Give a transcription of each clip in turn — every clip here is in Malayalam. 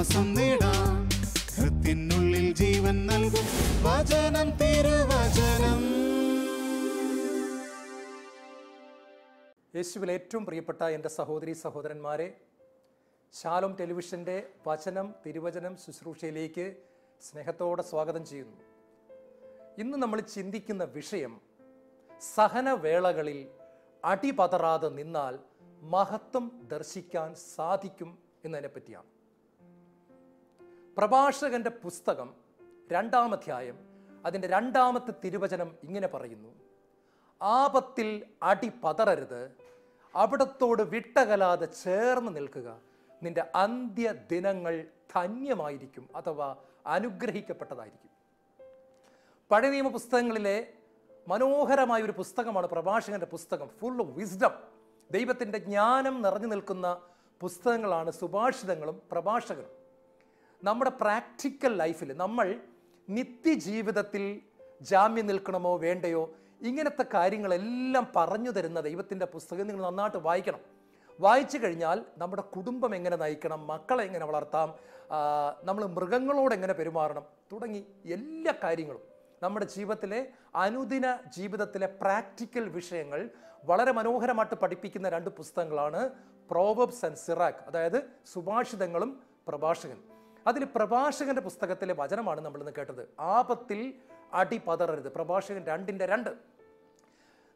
ആശ്വാസം നേടാം. ഹൃത്തിനുള്ളിൽ ജീവൻ നൽകും. വചനം തിരുവചനം യേശുവിൽ ഏറ്റവും പ്രിയപ്പെട്ട എന്റെ സഹോദരി സഹോദരന്മാരെ ശാലോം ടെലിവിഷന്റെ വചനം തിരുവചനം ശുശ്രൂഷയിലേക്ക് സ്നേഹത്തോടെ സ്വാഗതം ചെയ്യുന്നു. ഇന്ന് നമ്മൾ ചിന്തിക്കുന്ന വിഷയം സഹനവേളകളിൽ അടിപതറാതെ നിന്നാൽ മഹത്വം ദർശിക്കാൻ സാധിക്കും എന്നതിനെ പറ്റിയാണ് പ്രഭാഷകന്റെ പുസ്തകം രണ്ടാം അധ്യായം അതിന്റെ രണ്ടാമത്തെ തിരുവചനം ഇങ്ങനെ പറയുന്നു. ആപത്തിൽ അടി പതറരുത് അവിടത്തോട് വിട്ടകലാതെ ചേർന്ന് നിൽക്കുക. നിന്റെ അന്ത്യ ദിനങ്ങൾ ധന്യമായിരിക്കും അഥവാ അനുഗ്രഹിക്കപ്പെട്ടതായിരിക്കും. പഴയ നിയമ പുസ്തകങ്ങളിലെ മനോഹരമായ ഒരു പുസ്തകമാണ് പ്രഭാഷകന്റെ പുസ്തകം ഫുൾ വിസ്ഡം ദൈവത്തിന്റെ ജ്ഞാനം നിറഞ്ഞു നിൽക്കുന്ന പുസ്തകങ്ങളാണ് സുഭാഷിതങ്ങളും പ്രഭാഷകനും നമ്മുടെ പ്രാക്ടിക്കൽ ലൈഫിൽ നമ്മൾ നിത്യജീവിതത്തിൽ ജാമ്യം നിൽക്കണമോ വേണ്ടയോ? ഇങ്ങനത്തെ കാര്യങ്ങളെല്ലാം പറഞ്ഞു തരുന്ന ദൈവത്തിന്റെ പുസ്തകം നിങ്ങൾ നന്നായിട്ട് വായിക്കണം. വായിച്ചു കഴിഞ്ഞാൽ നമ്മുടെ കുടുംബം എങ്ങനെ നയിക്കണം? മക്കളെ എങ്ങനെ വളർത്താം? നമ്മൾ മൃഗങ്ങളോട് എങ്ങനെ പെരുമാറണം? തുടങ്ങി എല്ലാ കാര്യങ്ങളും നമ്മുടെ ജീവിതത്തിലെ അനുദിന ജീവിതത്തിലെ പ്രാക്ടിക്കൽ വിഷയങ്ങൾ വളരെ മനോഹരമായിട്ട് പഠിപ്പിക്കുന്ന രണ്ട് പുസ്തകങ്ങളാണ് പ്രോവബ്സ് ആൻഡ് സിറാക്ക് അതായത് സുഭാഷിതങ്ങളും പ്രഭാഷകൻ. അതിൽ പ്രഭാഷകന്റെ പുസ്തകത്തിലെ വചനമാണ് നമ്മൾ ഇന്ന് കേട്ടത്. ആപത്തിൽ അടി പതറരുത്. പ്രഭാഷകൻ രണ്ടിന്റെ രണ്ട്.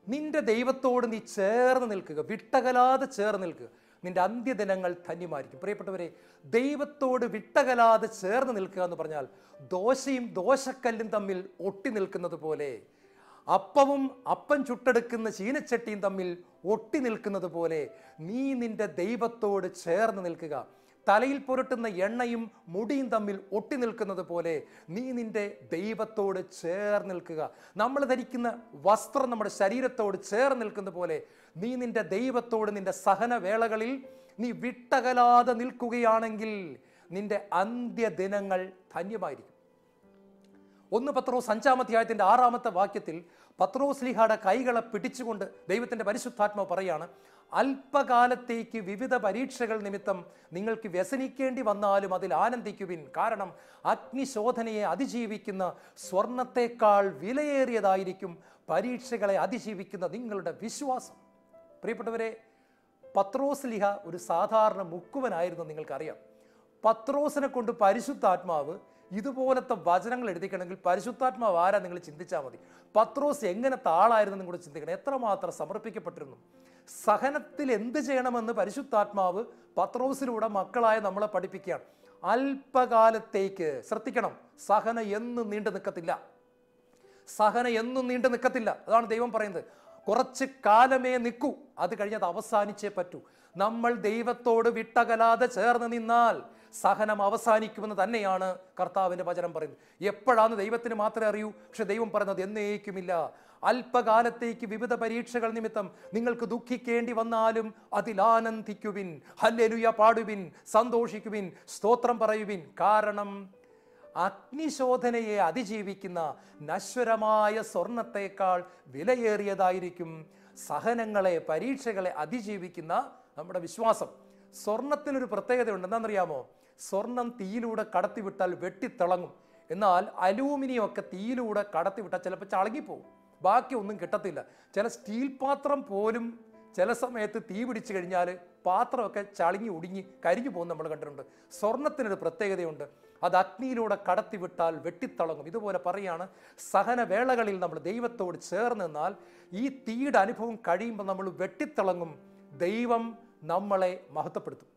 നിന്റെ ദൈവത്തോട് നീ ചേർന്ന് നിൽക്കുക. വിട്ടകലാതെ ചേർന്ന് നിൽക്കുക. നിന്റെ അന്ത്യദിനങ്ങൾ ധന്യമായിരിക്കും. പ്രിയപ്പെട്ടവരെ ദൈവത്തോട് വിട്ടകലാതെ ചേർന്ന് നിൽക്കുക എന്ന് പറഞ്ഞാൽ ദോശയും ദോശക്കല്ലും തമ്മിൽ ഒട്ടി നിൽക്കുന്നത് പോലെ അപ്പവും അപ്പം ചുട്ടെടുക്കുന്ന ചീനച്ചട്ടിയും തമ്മിൽ ഒട്ടി നിൽക്കുന്നത് പോലെ നീ നിന്റെ ദൈവത്തോട് ചേർന്ന് നിൽക്കുക. തലയിൽ പുരട്ടുന്ന എണ്ണയും മുടിയും തമ്മിൽ ഒട്ടി നിൽക്കുന്നത് പോലെ നീ നിന്റെ ദൈവത്തോട് ചേർന്ന് നിൽക്കുക. നമ്മൾ ധരിക്കുന്ന വസ്ത്രം നമ്മുടെ ശരീരത്തോട് ചേർന്ന് നിൽക്കുന്ന പോലെ നീ നിന്റെ ദൈവത്തോട് നിന്റെ സഹനവേളകളിൽ നീ വിട്ടകലാതെ നിൽക്കുകയാണെങ്കിൽ നിന്റെ അന്ത്യദിനങ്ങൾ ധന്യമായിരിക്കും. ഒന്ന് പത്രോസ് അഞ്ചാം അധ്യായത്തിന്റെ ആറാമത്തെ വാക്യത്തിൽ പത്രോസ് ലിഹായുടെ കൈകളെ പിടിച്ചുകൊണ്ട് ദൈവത്തിന്റെ പരിശുദ്ധാത്മാവ് പറയാണ് അല്പകാലത്തേക്ക് വിവിധ പരീക്ഷകൾ നിമിത്തം നിങ്ങൾക്ക് വ്യസനിക്കേണ്ടി വന്നാലും അതിൽ ആനന്ദിക്കുവിൻ. കാരണം അഗ്നിശോധനയെ അതിജീവിക്കുന്ന സ്വർണത്തെക്കാൾ വിലയേറിയതായിരിക്കും പരീക്ഷകളെ അതിജീവിക്കുന്ന നിങ്ങളുടെ വിശ്വാസം. പ്രിയപ്പെട്ടവരെ പത്രോസ് ലിഹ ഒരു സാധാരണ മുക്കുവനായിരുന്നു നിങ്ങൾക്കറിയാം. പത്രോസിനെ കൊണ്ട് പരിശുദ്ധാത്മാവ് ഇതുപോലത്തെ വചനങ്ങൾ എഴുതിക്കണമെങ്കിൽ പരിശുദ്ധാത്മാവ് ആരാ നിങ്ങൾ ചിന്തിച്ചാൽ മതി. പത്രോസ് എങ്ങനത്തെ ആളായിരുന്നു നിങ്ങൾ ചിന്തിക്കണം. എത്രമാത്രം സമർപ്പിക്കപ്പെട്ടിരുന്നു. സഹനത്തിൽ എന്ത് ചെയ്യണമെന്ന് പരിശുദ്ധാത്മാവ് പത്രോസിലൂടെ മക്കളായ നമ്മളെ പഠിപ്പിക്കുകയാണ്. അല്പകാലത്തേക്ക് ശ്രദ്ധിക്കണം. സഹന എന്നും നീണ്ടു നിൽക്കത്തില്ല. സഹന എന്നും നീണ്ടു നിൽക്കത്തില്ല. അതാണ് ദൈവം പറയുന്നത്. കുറച്ച് കാലമേ നിൽക്കൂ. അത് കഴിഞ്ഞത് അവസാനിച്ചേ പറ്റൂ. നമ്മൾ ദൈവത്തോട് വിട്ടകലാതെ ചേർന്ന് നിന്നാൽ സഹനം അവസാനിക്കുമെന്ന് തന്നെയാണ് കർത്താവിന്റെ വചനം പറയുന്നത്. എപ്പോഴാണ് ദൈവത്തിന് മാത്രമേ അറിയൂ പക്ഷെ ദൈവം പറയുന്നത് എന്നേക്കുമില്ല. അല്പകാലത്തേക്ക് വിവിധ പരീക്ഷകൾ നിമിത്തം നിങ്ങൾക്ക് ദുഃഖിക്കേണ്ടി വന്നാലും അതിലാനന്ദിക്കുവിൻ ഹല്ലെലുയ പാടുവിൻ സന്തോഷിക്കുവിൻ സ്തോത്രം പറയുവിൻ. കാരണം അഗ്നിശോധനയെ അതിജീവിക്കുന്ന നശ്വരമായ സ്വർണത്തേക്കാൾ വിലയേറിയതായിരിക്കും സഹനങ്ങളെ പരീക്ഷകളെ അതിജീവിക്കുന്ന നമ്മുടെ വിശ്വാസം. സ്വർണത്തിനൊരു പ്രത്യേകതയുണ്ട്. എന്താണെന്നറിയാമോ? സ്വർണം തീയിലൂടെ കടത്തിവിട്ടാൽ വെട്ടിത്തിളങ്ങും. എന്നാൽ അലൂമിനിയം ഒക്കെ തീയിലൂടെ കടത്തിവിട്ടാൽ ചിലപ്പോൾ ചളങ്ങിപ്പോവും. ബാക്കി ഒന്നും കിട്ടത്തില്ല. ചില സ്റ്റീൽ പാത്രം പോലും ചില സമയത്ത് തീ പിടിച്ചു കഴിഞ്ഞാൽ പാത്രമൊക്കെ ചളിങ്ങി ഒടുങ്ങി കരിഞ്ഞു പോകും നമ്മൾ കണ്ടിട്ടുണ്ട്. സ്വർണത്തിനൊരു പ്രത്യേകതയുണ്ട്. അത് അഗ്നിയിലൂടെ കടത്തിവിട്ടാൽ വെട്ടിത്തിളങ്ങും. ഇതുപോലെ പറയാണ് സഹനവേളകളിൽ നമ്മൾ ദൈവത്തോട് ചേർന്ന് നിന്നാൽ ഈ തീയുടെ അനുഭവം കഴിയുമ്പോൾ നമ്മൾ വെട്ടിത്തിളങ്ങും. ദൈവം നമ്മളെ മഹത്വപ്പെടുത്തും.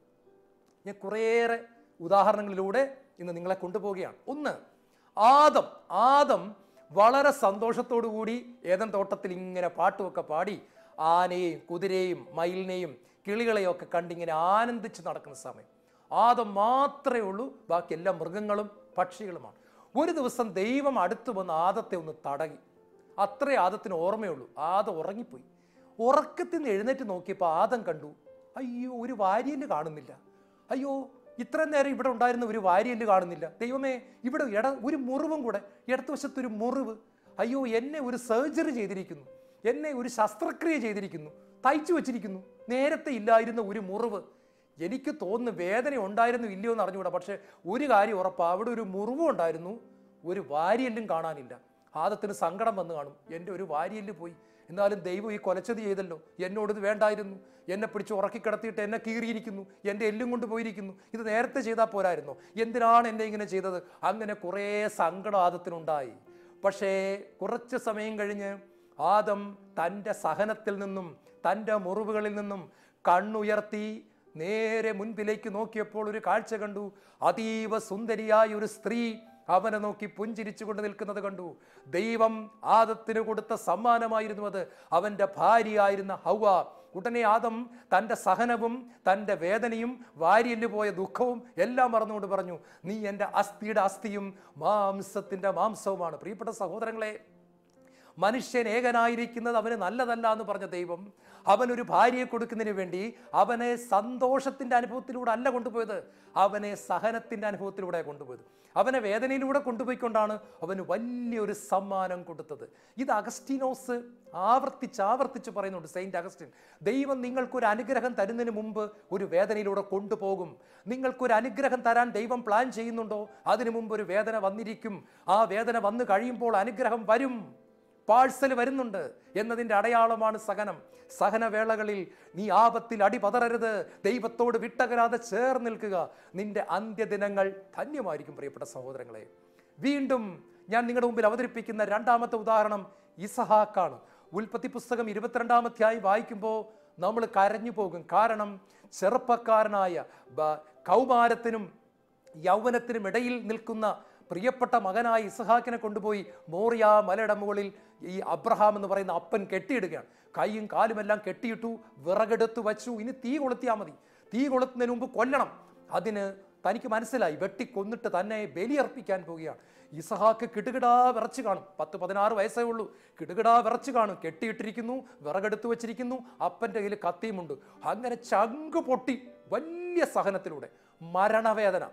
ഞാൻ കുറേയേറെ ഉദാഹരണങ്ങളിലൂടെ ഇന്ന് നിങ്ങളെ കൊണ്ടുപോവുകയാണ്. ഒന്ന് ആദം ആദം വളരെ സന്തോഷത്തോടു കൂടി ഏതൻ തോട്ടത്തിൽ ഇങ്ങനെ പാട്ടുമൊക്കെ പാടി ആനയെയും കുതിരയെയും മയിലിനെയും കിളികളെയും ഒക്കെ കണ്ടിങ്ങനെ ആനന്ദിച്ച് നടക്കുന്ന സമയം. ആദം മാത്രമേ ഉള്ളൂ ബാക്കി എല്ലാ മൃഗങ്ങളും പക്ഷികളുമാണ്. ഒരു ദിവസം ദൈവം അടുത്തു വന്ന് ആദത്തെ ഒന്ന് തടകി. അത്രേ ആദത്തിന് ഓർമ്മയുള്ളൂ. ആദം ഉറങ്ങിപ്പോയി. ഉറക്കത്തിൽ നിന്ന് എഴുന്നേറ്റ് നോക്കിയപ്പോൾ ആദം കണ്ടു അയ്യോ ഒരു വാര്യന് കാണുന്നില്ല. അയ്യോ ഇത്രയും നേരം ഇവിടെ ഉണ്ടായിരുന്ന ഒരു വാരിയൽ കാണുന്നില്ല. ദൈവമേ ഇവിടെ ഇട ഒരു മുറിവും കൂടെ ഇടതുവശത്തൊരു മുറിവ്. അയ്യോ എന്നെ ഒരു സർജറി ചെയ്തിരിക്കുന്നു. എന്നെ ഒരു ശസ്ത്രക്രിയ ചെയ്തിരിക്കുന്നു. തയ്ച്ചു വച്ചിരിക്കുന്നു. നേരത്തെ ഇല്ലായിരുന്ന ഒരു മുറിവ്. എനിക്ക് തോന്നുന്നു വേദന ഉണ്ടായിരുന്നു ഇല്ലയോ എന്ന് അറിഞ്ഞുകൂടാ. പക്ഷേ ഒരു കാര്യം ഉറപ്പാണ് അവിടെ ഒരു മുറിവും ഉണ്ടായിരുന്നു. ഒരു വാരിയെല്ലും കാണാനില്ല. ആദത്തിന് സങ്കടം വന്ന് കാണും. എന്റെ ഒരു വാരിയെല്ല് പോയി. എന്നാലും ദൈവം ഈ കൊലച്ചത് ചെയ്തല്ലോ. എന്നോട് ഇത് വേണ്ടായിരുന്നു. എന്നെ പിടിച്ച് ഉറക്കി കിടത്തിയിട്ട് എന്നെ കീറിയിരിക്കുന്നു. എന്റെ എല്ലും കൊണ്ട് പോയിരിക്കുന്നു. ഇത് നേരത്തെ ചെയ്താൽ പോരായിരുന്നു? എന്തിനാണ് എന്നെ ഇങ്ങനെ ചെയ്തത്? അങ്ങനെ കുറേ സങ്കടം ആദത്തിനുണ്ടായി പക്ഷേ കുറച്ച് സമയം കഴിഞ്ഞ് ആദം തന്റെ സഹനത്തിൽ നിന്നും തന്റെ മുറിവുകളിൽ നിന്നും കണ്ണുയർത്തി നേരെ മുൻപിലേക്ക് നോക്കിയപ്പോൾ ഒരു കാഴ്ച കണ്ടു. അതീവ സുന്ദരിയായ ഒരു സ്ത്രീ അവനെ നോക്കി പുഞ്ചിരിച്ചുകൊണ്ട് നിൽക്കുന്നത് കണ്ടു. ദൈവം ആദത്തിന് കൊടുത്ത സമ്മാനമായിരുന്നു അത്. അവന്റെ ഭാര്യയായിരുന്ന ഹൗവ ഉടനെ ആദം തന്റെ സഹനവും തന്റെ വേദനയും വാരിയൽ പോയ ദുഃഖവും എല്ലാം മറന്നുകൊണ്ട് പറഞ്ഞു നീ എന്റെ അസ്ഥിയുടെ അസ്ഥിയും മാംസത്തിന്റെ മാംസവുമാണ്. പ്രിയപ്പെട്ട സഹോദരങ്ങളെ മനുഷ്യൻ ഏകനായിരിക്കുന്നത് അവന് നല്ലതല്ല എന്ന് പറഞ്ഞ ദൈവം അവനൊരു ഭാര്യയെ കൊടുക്കുന്നതിന് വേണ്ടി അവനെ സന്തോഷത്തിന്റെ അനുഭവത്തിലൂടെ അല്ല കൊണ്ടുപോയത്. അവനെ സഹനത്തിന്റെ അനുഭവത്തിലൂടെ കൊണ്ടുപോയത്. അവനെ വേദനയിലൂടെ കൊണ്ടുപോയിക്കൊണ്ടാണ് അവന് വലിയൊരു സമ്മാനം കൊടുത്തത്. ഇത് അഗസ്റ്റിനോസ് ആവർത്തിച്ച് ആവർത്തിച്ച് പറയുന്നുണ്ട് സെയിന്റ് അഗസ്റ്റിൻ. ദൈവം നിങ്ങൾക്കൊരു അനുഗ്രഹം തരുന്നതിന് മുമ്പ് ഒരു വേദനയിലൂടെ കൊണ്ടുപോകും. നിങ്ങൾക്കൊരു അനുഗ്രഹം തരാൻ ദൈവം പ്ലാൻ ചെയ്യുന്നുണ്ടോ? അതിനു മുമ്പ് ഒരു വേദന വന്നിരിക്കും. ആ വേദന വന്നു കഴിയുമ്പോൾ അനുഗ്രഹം വരും. പാഴ്സൽ വരുന്നുണ്ട് എന്നതിന്റെ അടയാളമാണ് സഹനം. സഹനവേളകളിൽ നീ ആപത്തിൽ അടിപതറരുത് ദൈവത്തോട് വിട്ടകരാതെ ചേർന്ന് നിൽക്കുക. നിന്റെ അന്ത്യദിനങ്ങൾ ധന്യമായിരിക്കും പ്രിയപ്പെട്ട സഹോദരങ്ങളെ. വീണ്ടും ഞാൻ നിങ്ങളുടെ മുമ്പിൽ അവതരിപ്പിക്കുന്ന രണ്ടാമത്തെ ഉദാഹരണം ഇസഹാക്കാണ്. ഉൽപ്പത്തി പുസ്തകം ഇരുപത്തിരണ്ടാമത്തെയായി വായിക്കുമ്പോൾ നമ്മൾ കരഞ്ഞു പോകും. കാരണം ചെറുപ്പക്കാരനായ കൗമാരത്തിനും യൗവനത്തിനും ഇടയിൽ നിൽക്കുന്ന പ്രിയപ്പെട്ട മകനായ ഇസഹാക്കിനെ കൊണ്ടുപോയി മോറിയ മലയുടെ മുകളിൽ ഈ അബ്രഹാം എന്ന് പറയുന്ന അപ്പൻ കെട്ടിയിടുകയാണ്. കൈയും കാലുമെല്ലാം കെട്ടിയിട്ടു വിറകെടുത്ത് വച്ചു. ഇനി തീ കൊളുത്തിയാൽ മതി. തീ കൊളുത്തുന്നതിന് മുമ്പ് കൊല്ലണം. അതിന് തനിക്ക് മനസ്സിലായി. വെട്ടിക്കൊന്നിട്ട് തന്നെ ബലിയർപ്പിക്കാൻ പോവുകയാണ്. ഇസഹാക്ക് കിടുകിടാ വിറച്ച് കാണും. പത്ത് പതിനാറ് വയസ്സേ ഉള്ളൂ. കിടുകിടാ വിറച്ച് കാണും. കെട്ടിയിട്ടിരിക്കുന്നു വിറകെടുത്ത് വെച്ചിരിക്കുന്നു. അപ്പന്റെ കയ്യിൽ കത്തിയുമുണ്ട്. അങ്ങനെ ചങ്ക് പൊട്ടി വലിയ സഹനത്തിലൂടെ. മരണവേദന.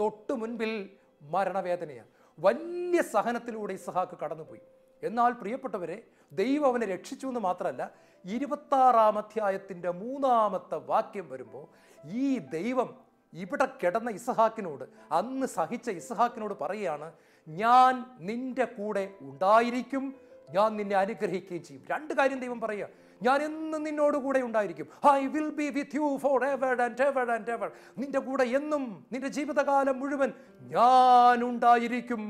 തൊട്ടു മുൻപിൽ മരണവേദനയാണ്. വലിയ സഹനത്തിലൂടെ ഇസഹാക്ക് കടന്നുപോയി. എന്നാൽ പ്രിയപ്പെട്ടവരെ ദൈവം അവനെ രക്ഷിച്ചു എന്ന് മാത്രമല്ല ഇരുപത്താറാം അധ്യായത്തിന്റെ മൂന്നാമത്തെ വാക്യം വരുമ്പോൾ ഈ ദൈവം ഇവിടെ കിടന്ന ഇസഹാക്കിനോട് അന്ന് സഹിച്ച ഇസഹാക്കിനോട് പറയുകയാണ് ഞാൻ നിന്റെ കൂടെ ഉണ്ടായിരിക്കും ഞാൻ നിന്നെ അനുഗ്രഹിക്കുകയും ചെയ്യും. രണ്ട് കാര്യം ദൈവം പറയുക ഞാൻ എന്നും നിന്നോട് കൂടെ ഉണ്ടായിരിക്കും. I will be with you forever and ever and ever നിന്റെ കൂടെ എന്നും നിന്റെ ജീവിതകാലം മുഴുവൻ ഞാൻ ഉണ്ടായിരിക്കും.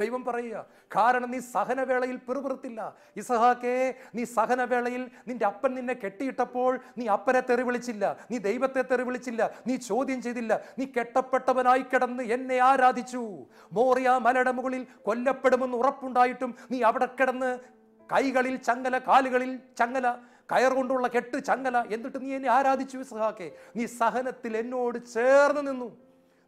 ദൈവം പറയുക കാരണം നീ സഹനവേളയിൽ പിറുപിറുത്തില്ല. ഇസഹാക്കേ നീ സഹനവേളയിൽ നിന്റെ അപ്പൻ നിന്നെ കെട്ടിയിട്ടപ്പോൾ നീ അപ്പനെ തെറി വിളിച്ചില്ല നീ ദൈവത്തെ തെറി വിളിച്ചില്ല നീ ചോദ്യം ചെയ്തില്ല. നീ കെട്ടപ്പെട്ടവനായി കിടന്ന് എന്നെ ആരാധിച്ചു. മോറിയ മലയുടെ മുകളിൽ കൊല്ലപ്പെടുമെന്ന് ഉറപ്പുണ്ടായിട്ടും നീ അവിടെ കിടന്ന് കൈകളിൽ ചങ്ങല കാലുകളിൽ ചങ്ങല കയർ കൊണ്ടുള്ള കെട്ട് ചങ്ങല എന്നിട്ട് നീ എന്നെ ആരാധിച്ചു ഇസഹാക്കെ? നീ സഹനത്തിൽ എന്നോട് ചേർന്ന് നിന്നു.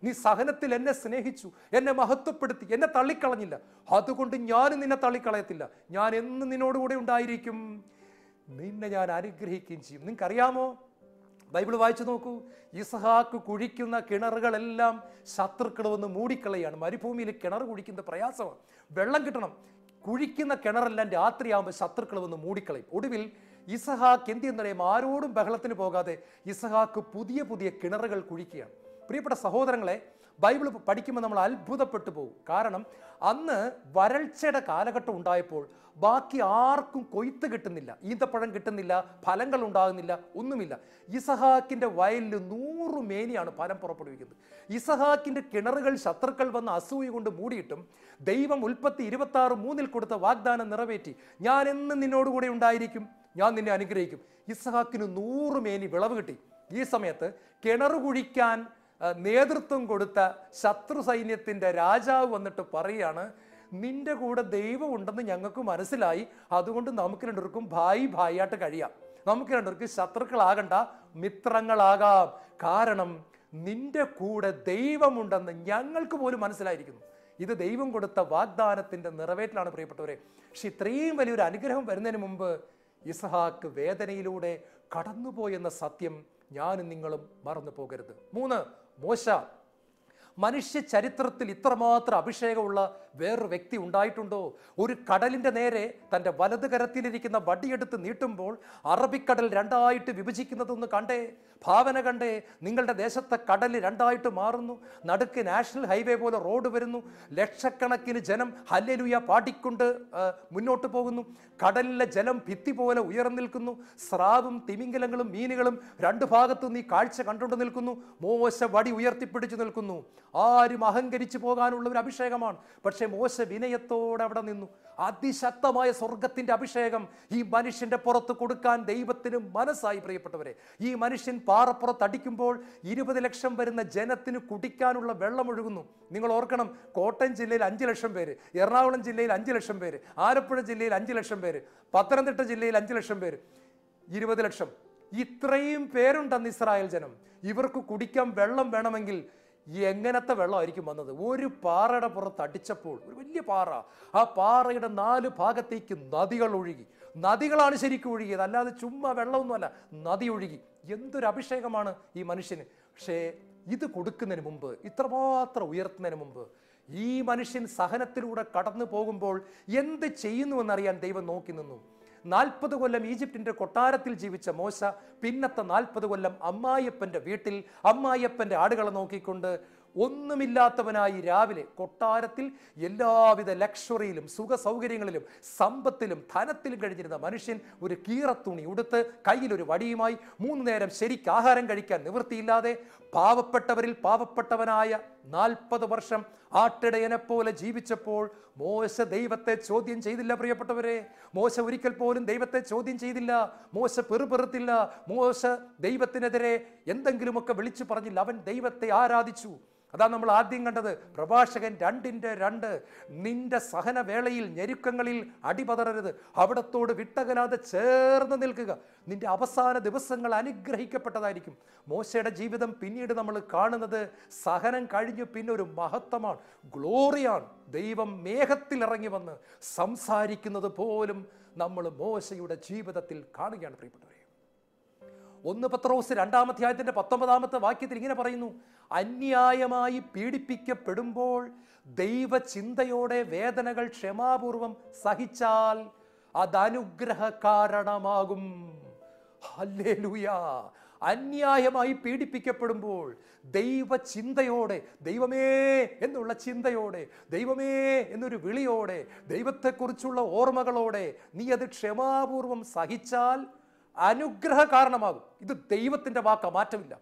നീ സഹനത്തിൽ എന്നെ സ്നേഹിച്ചു എന്നെ മഹത്വപ്പെടുത്തി എന്നെ തള്ളിക്കളഞ്ഞില്ല. അതുകൊണ്ട് ഞാനും നിന്നെ തള്ളിക്കളയത്തില്ല. ഞാൻ എന്നും നിന്നോടുകൂടെ ഉണ്ടായിരിക്കും. നിന്നെ ഞാൻ അനുഗ്രഹിക്കുകയും ചെയ്യും. നിങ്ങൾക്കറിയാമോ? ബൈബിൾ വായിച്ചു നോക്കൂ. ഇസഹാക്ക് കുഴിക്കുന്ന കിണറുകളെല്ലാം ശത്രുക്കൾ വന്ന് മൂടിക്കളയാണ്. മരുഭൂമിയിൽ കിണർ കുഴിക്കുന്ന പ്രയാസമാണ്. വെള്ളം കിട്ടണം. കുഴിക്കുന്ന കിണറെല്ലാം രാത്രിയാകുമ്പോൾ ശത്രുക്കൾ വന്ന് മൂടിക്കളയും. ഒടുവിൽ ഇസഹാക്ക് എന്ത് ചെയ്യുന്നറിയാം ആരോടും ബഹളത്തിന് പോകാതെ ഇസഹാക്ക് പുതിയ പുതിയ കിണറുകൾ കുഴിക്കുകയാണ്. പ്രിയപ്പെട്ട സഹോദരങ്ങളെ ബൈബിൾ പഠിക്കുമ്പോൾ നമ്മൾ അത്ഭുതപ്പെട്ടു പോകും. കാരണം അന്ന് വരൾച്ചയുടെ കാലഘട്ടം ഉണ്ടായപ്പോൾ ബാക്കി ആർക്കും കൊയ്ത്ത് കിട്ടുന്നില്ല ഈന്തപ്പഴം കിട്ടുന്നില്ല ഫലങ്ങൾ ഉണ്ടാകുന്നില്ല ഒന്നുമില്ല. ഇസഹാക്കിന്റെ വയലിൽ നൂറ് മേനിയാണ് ഫലം പുറപ്പെടുവിക്കുന്നത്. ഇസഹാക്കിന്റെ കിണറുകൾ ശത്രുക്കൾ വന്ന അസൂയ കൊണ്ട് മൂടിയിട്ടും ദൈവം ഉൽപ്പത്തി ഇരുപത്തി ആറ് മൂന്നിൽ കൊടുത്ത വാഗ്ദാനം നിറവേറ്റി ഞാൻ എന്ന് നിന്നോടുകൂടെ ഉണ്ടായിരിക്കും ഞാൻ നിന്നെ അനുഗ്രഹിക്കും. ഇസഹാക്കിന് നൂറ് മേനി വിളവ് കിട്ടി. ഈ സമയത്ത് കിണറ് കുഴിക്കാൻ നേതൃത്വം കൊടുത്ത ശത്രു സൈന്യത്തിന്റെ രാജാവ് വന്നിട്ട് പറയാണ് നിന്റെ കൂടെ ദൈവം ഉണ്ടെന്ന് ഞങ്ങൾക്ക് മനസ്സിലായി. അതുകൊണ്ട് നമുക്ക് രണ്ടുപേർക്കും ഭായി ഭായിയായിട്ട് കഴിയാം. നമുക്ക് രണ്ടുപേർക്ക് ശത്രുക്കളാകണ്ട മിത്രങ്ങളാകാം. കാരണം നിന്റെ കൂടെ ദൈവമുണ്ടെന്ന് ഞങ്ങൾക്ക് പോലും മനസ്സിലായിരിക്കുന്നു. ഇത് ദൈവം കൊടുത്ത വാഗ്ദാനത്തിന്റെ നിറവേറ്റിലാണ് പ്രിയപ്പെട്ടവരെ. പക്ഷെ ഇത്രയും വലിയൊരു അനുഗ്രഹം വരുന്നതിന് മുമ്പ് ഇസഹാക്ക് വേദനയിലൂടെ കടന്നുപോയെന്ന സത്യം ഞാനും നിങ്ങളും മറന്നു പോകരുത് മൂന്ന് മോശ. മനുഷ്യ ചരിത്രത്തിൽ ഇത്രമാത്രം അഭിഷേകമുള്ള വേറൊരു വ്യക്തി ഉണ്ടായിട്ടുണ്ടോ? ഒരു കടലിന്റെ നേരെ തന്റെ വലത് കരത്തിലിരിക്കുന്ന വടിയെടുത്ത് നീട്ടുമ്പോൾ അറബിക്കടൽ രണ്ടായിട്ട് വിഭജിക്കുന്നതൊന്ന് കണ്ടേ? ഭാവന കണ്ടേ? നിങ്ങളുടെ ദേശത്തെ കടൽ രണ്ടായിട്ട് മാറുന്നു. നടുക്ക് നാഷണൽ ഹൈവേ പോലെ റോഡ് വരുന്നു. ലക്ഷക്കണക്കിന് ജനം ഹല്ലലുയ പാടിക്കൊണ്ട് മുന്നോട്ട് പോകുന്നു. കടലിലെ ജലം ഭിത്തി പോലെ ഉയർന്നു നിൽക്കുന്നു. സ്രാവും തിമിംഗലങ്ങളും മീനുകളും രണ്ട് ഭാഗത്തു നീ കാഴ്ച കണ്ടുകൊണ്ട് നിൽക്കുന്നു. മോശ വടി ഉയർത്തിപ്പിടിച്ചു നിൽക്കുന്നു. ആരും അഹങ്കരിച്ചു പോകാനുള്ള ഒരു അഭിഷേകമാണ്. പക്ഷേ മോശ വിനയത്തോടെ അവിടെ നിന്നു. അതിശക്തമായ സ്വർഗത്തിന്റെ അഭിഷേകം ഈ മനുഷ്യന്റെ പുറത്ത് കൊടുക്കാൻ ദൈവത്തിന് മനസ്സായി പ്രിയപ്പെട്ടവരെ. ഈ മനുഷ്യൻ പാറപ്പുറത്ത് അടിക്കുമ്പോൾ ഇരുപത് ലക്ഷം വരുന്ന ജനത്തിന് കുടിക്കാനുള്ള വെള്ളം ഒഴുകുന്നു. നിങ്ങൾ ഓർക്കണം കോട്ടയം ജില്ലയിൽ അഞ്ച് ലക്ഷം പേര് എറണാകുളം ജില്ലയിൽ അഞ്ച് ലക്ഷം പേര് ആലപ്പുഴ ജില്ലയിൽ അഞ്ച് ലക്ഷം പേര് പത്തനംതിട്ട ജില്ലയിൽ അഞ്ച് ലക്ഷം പേര് ഇരുപത് ലക്ഷം. ഇത്രയും പേരുണ്ടെന്ന് ഇസ്രായേൽ ജനം. ഇവർക്ക് കുടിക്കാൻ വെള്ളം വേണമെങ്കിൽ എങ്ങനത്തെ വെള്ളമായിരിക്കും വന്നത്? ഒരു പാറയുടെ പുറത്ത് അടിച്ചപ്പോൾ ഒരു വലിയ പാറ ആ പാറയുടെ നാല് ഭാഗത്തേക്ക് നദികൾ ഒഴുകി. നദികളാണ് ശരിക്കും ഒഴുകിയത്. അല്ലാതെ ചുമ്മാ വെള്ളമൊന്നുമല്ല നദി ഒഴുകി. എന്തൊരു അഭിഷേകമാണ് ഈ മനുഷ്യന്. പക്ഷേ ഇത് കൊടുക്കുന്നതിന് മുമ്പ് ഇത്രമാത്രം ഉയർത്തുന്നതിന് മുമ്പ് ഈ മനുഷ്യൻ സഹനത്തിലൂടെ കടന്നു പോകുമ്പോൾ എന്ത് ചെയ്യുന്നുവെന്നറിയാൻ ദൈവം നോക്കി നിന്നു. നാൽപ്പത് കൊല്ലം ഈജിപ്തിന്റെ കൊട്ടാരത്തിൽ ജീവിച്ച മോശ പിന്നത്തെ നാൽപ്പത് കൊല്ലം അമ്മായിയപ്പന്റെ വീട്ടിൽ അമ്മായിയപ്പന്റെ ആടുകളെ നോക്കിക്കൊണ്ട് ഒന്നുമില്ലാത്തവനായി രാവിലെ കൊട്ടാരത്തിൽ എല്ലാവിധ ലക്ഷറിയിലും സുഖ സൗകര്യങ്ങളിലും സമ്പത്തിലും ധനത്തിലും കഴിഞ്ഞിരുന്ന മനുഷ്യൻ ഒരു കീറത്തുണി ഉടുത്ത് കയ്യിലൊരു വടിയുമായി മൂന്ന് നേരം ശരിക്ക് ആഹാരം കഴിക്കാൻ നിവൃത്തിയില്ലാതെ പാവപ്പെട്ടവരിൽ പാവപ്പെട്ടവനായ നാൽപ്പത് വർഷം ആട്ടിടയനെ പോലെ ജീവിച്ചപ്പോൾ മോശ ദൈവത്തെ ചോദ്യം ചെയ്തില്ല പ്രിയപ്പെട്ടവരെ. മോശ ഒരിക്കൽ പോലും ദൈവത്തെ ചോദ്യം ചെയ്തില്ല. മോശ പെറുപെറുത്തില്ല. മോശ ദൈവത്തിനെതിരെ എന്തെങ്കിലുമൊക്കെ വിളിച്ചു പറഞ്ഞില്ല. അവൻ ദൈവത്തെ ആരാധിച്ചു. അതാ നമ്മൾ ആദ്യം കണ്ടത്. പ്രഭാഷകൻ രണ്ടിന്റെ രണ്ട്. നിന്റെ സഹനവേളയിൽ ഞെരുക്കങ്ങളിൽ അടിപതറരുത്. അവിടത്തോട് വിട്ടകലാതെ ചേർന്ന് നിൽക്കുക. നിന്റെ അവസാന ദിവസങ്ങൾ അനുഗ്രഹിക്കപ്പെട്ടതായിരിക്കും. മോശയുടെ ജീവിതം പിന്നീട് നമ്മൾ കാണുന്നത് സഹനം കഴിഞ്ഞു പിന്നെ ഒരു മഹത്വമാണ്. ഗ്ലോറിയാണ്. ദൈവം മേഘത്തിൽ ഇറങ്ങി വന്ന് സംസാരിക്കുന്നത് പോലും നമ്മൾ മോശയുടെ ജീവിതത്തിൽ കാണുകയാണ് പ്രിയപ്പെട്ടവരെ. ഒന്ന് പത്രോസ് രണ്ടാം അധ്യായത്തിന്റെ പത്തൊമ്പതാമത്തെ വാക്യത്തിൽ ഇങ്ങനെ പറയുന്നു. അന്യായമായി പീഡിപ്പിക്കപ്പെടുമ്പോൾ ദൈവചിന്തയോടെ വേദനകൾ ക്ഷമാപൂർവം സഹിച്ചാൽ അതനുഗ്രഹ കാരണമാകും അന്യായമായി പീഡിപ്പിക്കപ്പെടുമ്പോൾ ദൈവചിന്തയോടെ ദൈവമേ എന്നുള്ള ചിന്തയോടെ ദൈവമേ എന്നൊരു വിളിയോടെ ദൈവത്തെക്കുറിച്ചുള്ള ഓർമ്മകളോടെ നീ അത് ക്ഷമാപൂർവം സഹിച്ചാൽ അനുഗ്രഹ കാരണമാകും ഇത് ദൈവത്തിന്റെ വാക്ക മാറ്റമില്ല.